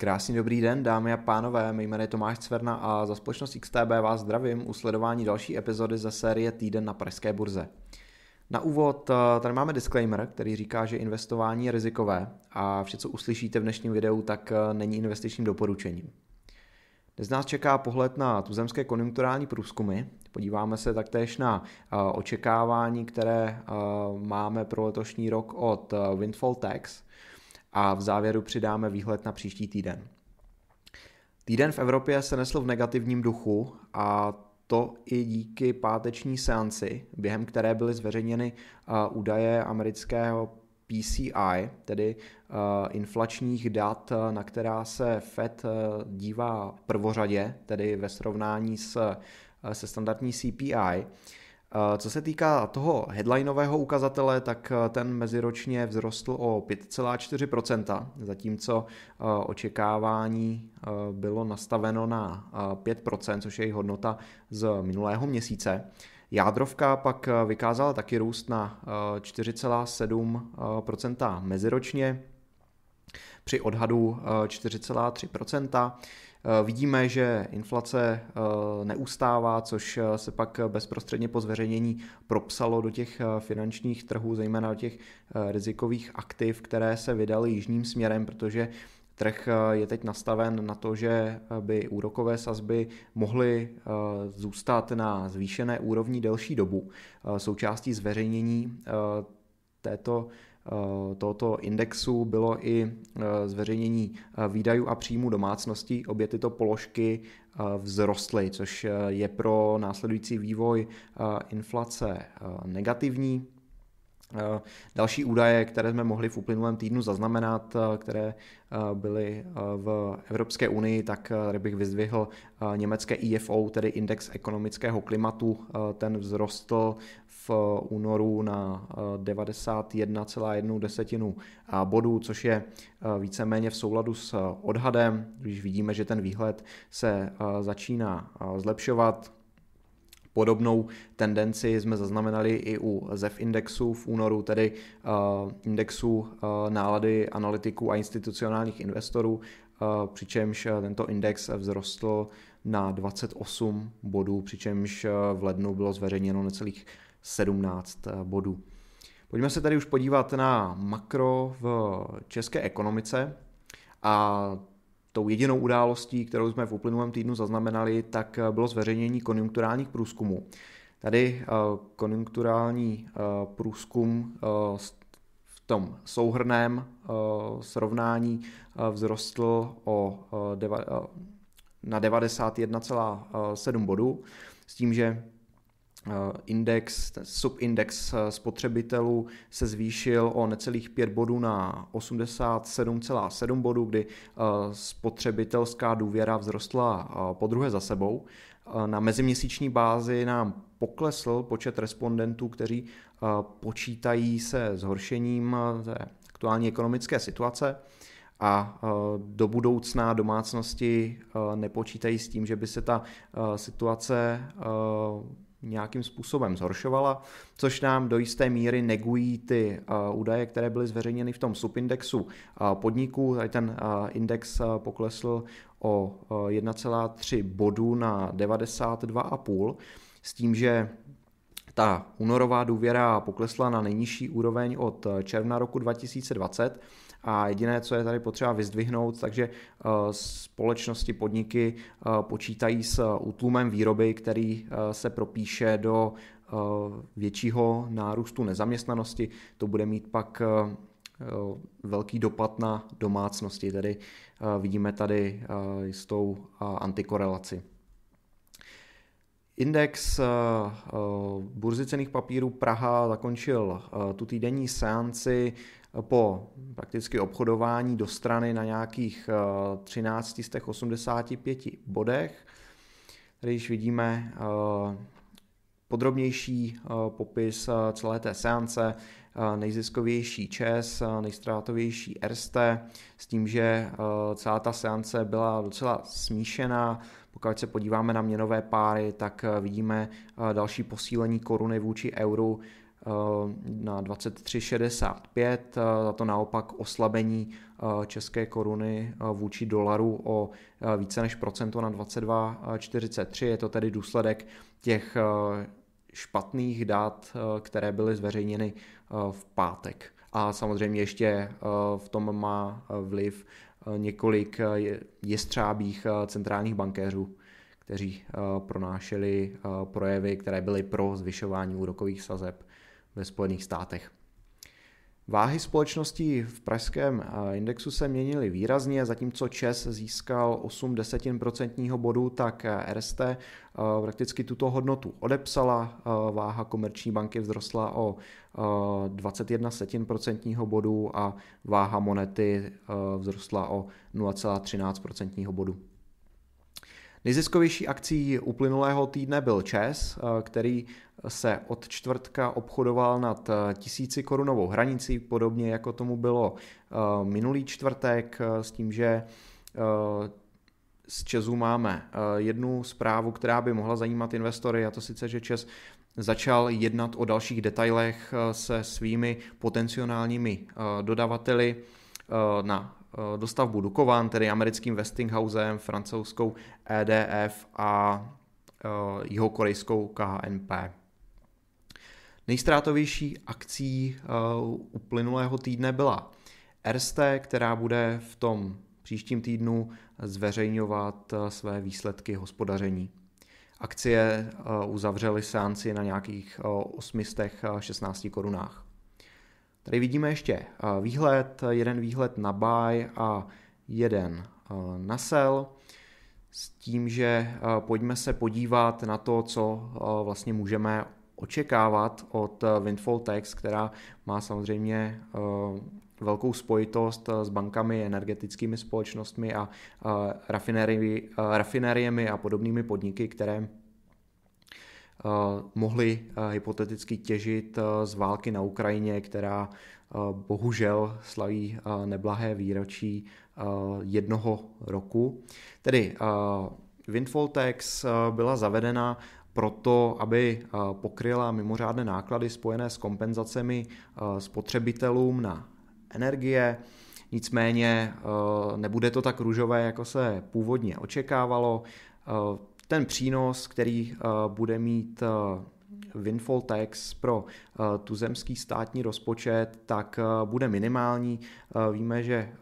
Krásný dobrý den, dámy a pánové, mé jméno je Tomáš Cverna a za společnost XTB vás zdravím u sledování další epizody ze série Týden na Pražské burze. Na úvod eh, tady máme disclaimer, který říká, že investování je rizikové a vše, co uslyšíte v dnešním videu, tak eh, není investičním doporučením. Dnes nás čeká pohled na tuzemské konjunkturální průzkumy. Podíváme se taktéž na eh, očekávání, které máme pro letošní rok od Windfall Tax – a v závěru přidáme výhled na příští týden. Týden v Evropě se nesl v negativním duchu a to i díky páteční seanci, během které byly zveřejněny údaje amerického PCI, tedy inflačních dat, na která se Fed dívá prvořadě, tedy ve srovnání se standardní CPI. Eh, co se týká toho headlineového ukazatele, tak eh, ten meziročně vzrostl o 5,4%, zatímco eh, očekávání bylo nastaveno na 5%, což je její hodnota z minulého měsíce. Jádrovka pak vykázala taky růst na 4,7% meziročně při odhadu 4,3%. Eh, vidíme, že inflace eh, neustává, což eh, se pak bezprostředně po zveřejnění propsalo do těch finančních trhů, zejména do těch rizikových aktiv, které se vydaly jižním směrem, protože Trh je teď nastaven na to, že by úrokové sazby mohly zůstat na zvýšené úrovni delší dobu. Součástí zveřejnění této tohoto indexu bylo i eh, zveřejnění eh, výdajů a příjmů domácností. Obě tyto položky vzrostly, což je pro následující vývoj inflace negativní. Další údaje, které jsme mohli v uplynulém týdnu zaznamenat, které byly v Evropské unii, tak tady bych vyzdvihl německé IFO, tedy Index ekonomického klimatu. Ten vzrostl v únoru na 91,1 desetinu bodů, což je víceméně v souladu s odhadem, když vidíme, že ten výhled se začíná zlepšovat, Podobnou tendenci jsme zaznamenali i u ZEF indexu v únoru, tedy indexu nálady analytiků a institucionálních investorů, přičemž tento index vzrostl na 28 bodů, přičemž v lednu bylo zveřejněno necelých 17 bodů. Pojďme se tady už podívat na makro v české ekonomice a tou jedinou událostí, kterou jsme v uplynulém týdnu zaznamenali, tak eh, bylo zveřejnění konjunkturálních průzkumů. Tady eh, konjunkturální eh, průzkum v tom souhrném srovnání vzrostl o na 91,7 bodů, s tím, že Eh, index, subindex eh, spotřebitelů se zvýšil o necelých 5 bodů na 87,7 bodů, kdy eh, spotřebitelská důvěra vzrostla po druhé za sebou. Na meziměsíční bázi nám poklesl počet respondentů, kteří počítají se zhoršením té aktuální ekonomické situace a do budoucna domácnosti nepočítají s tím, že by se ta situace nějakým způsobem zhoršovala, což nám do jisté míry negují ty uh, údaje, které byly zveřejněny v tom subindexu uh, podniků. Tady ten uh, index poklesl o uh, 1,3 bodu na 92,5 s tím, že ta únorová důvěra poklesla na nejnižší úroveň od června roku 2020 a jediné, co je tady potřeba vyzdvihnout, takže eh, společnosti, podniky eh, počítají s útlumem výroby, který eh, se propíše do většího nárůstu nezaměstnanosti. To bude mít pak velký dopad na domácnosti, tedy vidíme tady jistou antikorelaci. Index burzy cených papírů Praha zakončil tu týdenní seanci po prakticky obchodování do strany na nějakých 13 z těch 85 bodech. Tady již vidíme eh, podrobnější eh, popis eh, celé té seance, nejziskovější ČES, nejstrátovější Erste, s tím, že celá ta seance byla docela smíšená. Pokud se podíváme na měnové páry, tak vidíme další posílení koruny vůči euru, na 23,65, za to naopak oslabení české koruny vůči dolaru o více než procento na 22,43. Je to tedy důsledek těch špatných dat, které byly zveřejněny v pátek. A samozřejmě ještě v tom má vliv několik jestřábých centrálních bankéřů, kteří pronášeli projevy, které byly pro zvyšování úrokových sazeb ve Spojených státech. Váhy společností v pražském eh, indexu se měnily výrazně, zatímco ČES získal 8 desetin bodu, tak eh, RST eh, prakticky tuto hodnotu odepsala. Váha komerční banky vzrostla o 21 setin procentního bodu a váha monety vzrostla o 0,13% bodu. Nejziskovější akcí uplynulého týdne byl ČES, který se od čtvrtka obchodoval nad eh, tisíci korunovou hranicí, podobně jako tomu bylo eh, minulý čtvrtek, eh, s tím, že z Česu máme jednu zprávu, která by mohla zajímat investory, a to sice, že Čes začal jednat o dalších detailech se svými potenciálními dodavateli na dostavbu Dukovan, tedy americkým Westinghousem, francouzskou EDF a jihokorejskou KNP. Nejstrátovější akcí uh, uplynulého týdne byla Erste, která bude v tom příštím týdnu zveřejňovat své výsledky hospodaření. Akcie uzavřely seanci na nějakých 816 korunách. Tady vidíme ještě výhled, jeden výhled na buy a jeden na sell s tím, že pojďme se podívat na to, co vlastně můžeme očekávat od eh, Windfall Tax, která má samozřejmě eh, velkou spojitost eh, s bankami, energetickými společnostmi a rafinériemi a podobnými podniky, které mohli hypoteticky těžit z války na Ukrajině, která bohužel slaví neblahé výročí jednoho roku. Tedy Windfall Tax byla zavedena proto, aby eh, pokryla mimořádné náklady spojené s kompenzacemi eh, spotřebitelům na energie. Nicméně eh, nebude to tak růžové, jako se původně očekávalo. Ten přínos, který bude mít windfall tax pro tuzemský státní rozpočet, tak bude minimální. Víme, že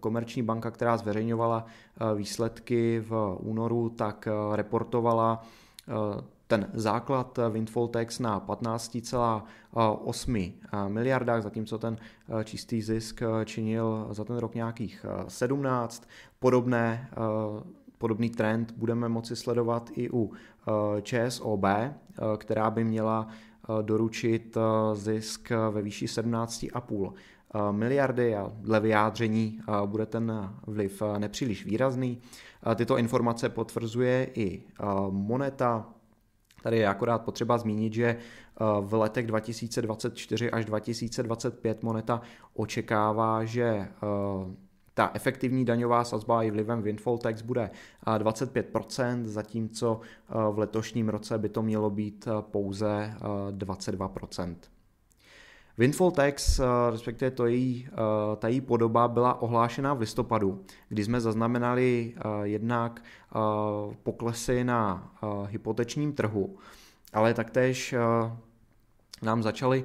Komerční banka, která zveřejňovala výsledky v únoru, tak reportovala Eh, ten základ windfall tax na 15,8 eh, miliardách, zatímco ten eh, čistý zisk činil za ten rok nějakých 17. Podobné, podobný trend budeme moci sledovat i u ČSOB, která by měla doručit zisk ve výši 17,5 miliardy a dle vyjádření bude ten vliv nepříliš výrazný. Tyto informace potvrzuje i moneta. Tady je akorát potřeba zmínit, že v letech 2024 až 2025 moneta očekává, že ta efektivní daňová sazba i vlivem windfall tax bude 25%, zatímco v letošním roce by to mělo být pouze 22%. Windfall tax, eh, respektive to její, eh, ta její podoba byla ohlášena v listopadu, kdy jsme zaznamenali eh, jednak poklesy na hypotečním trhu, ale taktéž nám začaly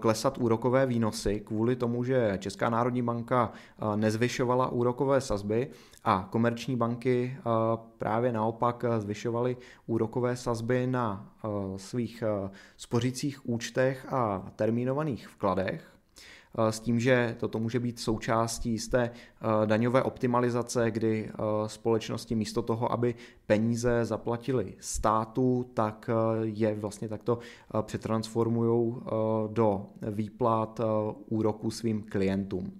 klesat úrokové výnosy kvůli tomu, že Česká národní banka nezvyšovala úrokové sazby a komerční banky právě naopak zvyšovaly úrokové sazby na svých spořících účtech a termínovaných vkladech s tím, že toto může být součástí z té daňové optimalizace, kdy společnosti místo toho, aby peníze zaplatili státu, tak je vlastně takto přetransformují do výplat úroku svým klientům.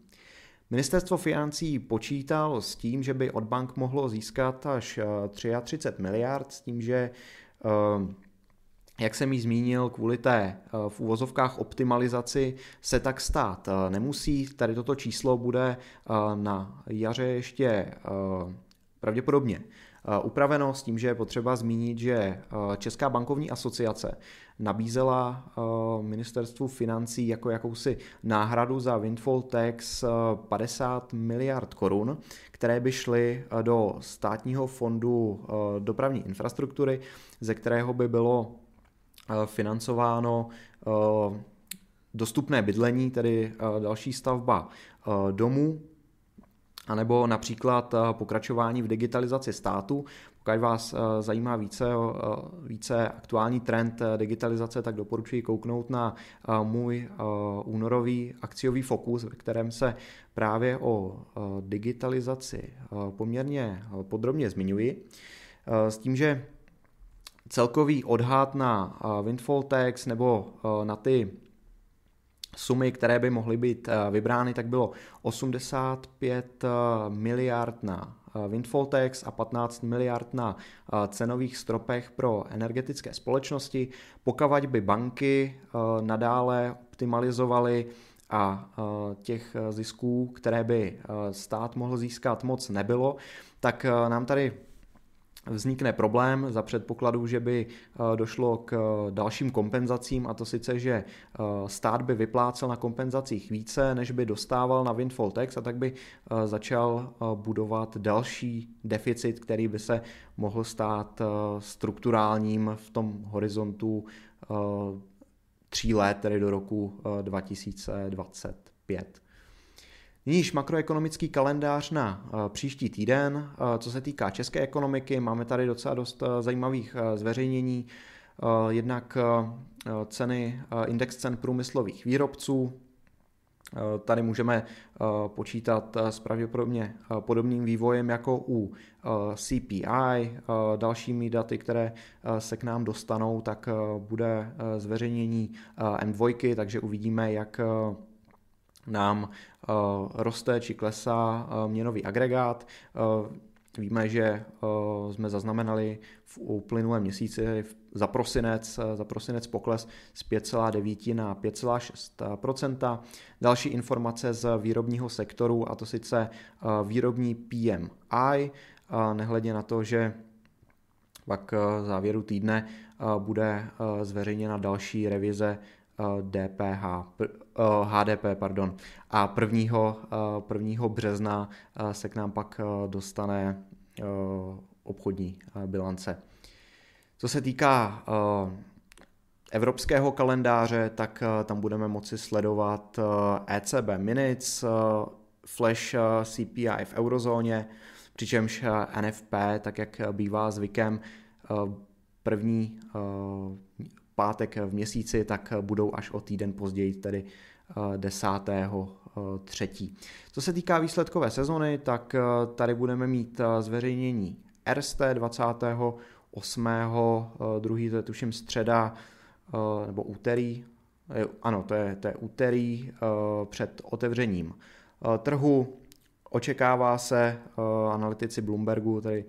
Ministerstvo financí počítalo s tím, že by od bank mohlo získat až 33 eh, miliard, s tím, že eh, jak jsem ji zmínil, kvůli té eh, v úvozovkách optimalizaci se tak stát nemusí. Tady toto číslo bude na jaře ještě pravděpodobně upraveno s tím, že je potřeba zmínit, že Česká bankovní asociace nabízela ministerstvu financí jako jakousi náhradu za windfall tax 50 miliard korun, které by šly do státního fondu dopravní infrastruktury, ze kterého by bylo financováno dostupné bydlení, tedy další stavba domů, anebo například pokračování v digitalizaci státu. Pokud vás zajímá více, více aktuální trend digitalizace, tak doporučuji kouknout na můj únorový akciový fokus, ve kterém se právě o digitalizaci poměrně podrobně zmiňuji. S tím, že celkový odhad na windfall tax nebo na ty sumy, které by mohly být vybrány, tak bylo 85 miliard na windfall tax a 15 miliard na cenových stropech pro energetické společnosti. Pokud by banky nadále optimalizovaly a těch zisků, které by stát mohl získat, moc nebylo, tak nám tady vznikne problém za předpokladu, že by eh, došlo k eh, dalším kompenzacím a to sice, že eh, stát by vyplácel na kompenzacích více, než by dostával na windfall tax a tak by začal budovat další deficit, který by se mohl stát strukturálním v tom horizontu tří let, tedy do roku 2025. Nyníž makroekonomický kalendář na eh, příští týden. Eh, co se týká české ekonomiky, máme tady docela dost eh, zajímavých zveřejnění. Jednak ceny, index cen průmyslových výrobců, Tady můžeme počítat s pravděpodobně podobným vývojem jako u CPI. Dalšími daty, které se k nám dostanou, tak bude zveřejnění M2, takže uvidíme, jak nám eh, roste či klesá eh, měnový agregát. Eh, víme, že jsme zaznamenali v uplynulém měsíci za prosinec, za prosinec pokles z 5,9 na 5,6% Další informace z výrobního sektoru, a to sice výrobní PMI, nehledě na to, že pak závěru týdne bude zveřejněna další revize DPH, HDP, eh, pardon. A 1. 1. Eh, března eh, se k nám pak dostane obchodní bilance. Co se týká evropského kalendáře, tak tam budeme moci sledovat ECB e Minutes, Flash CPI v eurozóně, přičemž NFP, tak jak bývá zvykem, první pátek v měsíci, tak budou až o týden později, tedy 10. Eh, třetí. Co se týká výsledkové sezony, tak eh, tady budeme mít eh, zveřejnění RST 28. druhý, to je tuším středa nebo úterý, ano, to je, to je úterý před otevřením trhu. Očekává se analytici Bloombergu, tedy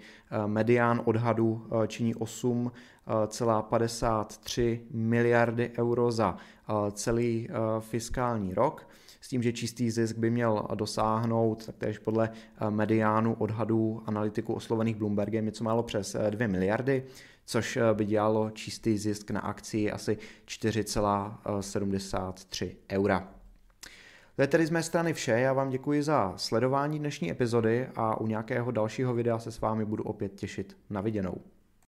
medián odhadu činí 8 1,53 miliardy euro za eh, celý eh, fiskální rok, s tím, že čistý zisk by měl dosáhnout, taktéž podle eh, mediánu odhadů analytiků oslovených Bloombergem něco málo přes 2 miliardy, což by dělalo čistý zisk na akci asi 4,73 eura. To je tedy z mé strany vše, já vám děkuji za sledování dnešní epizody a u nějakého dalšího videa se s vámi budu opět těšit na viděnou.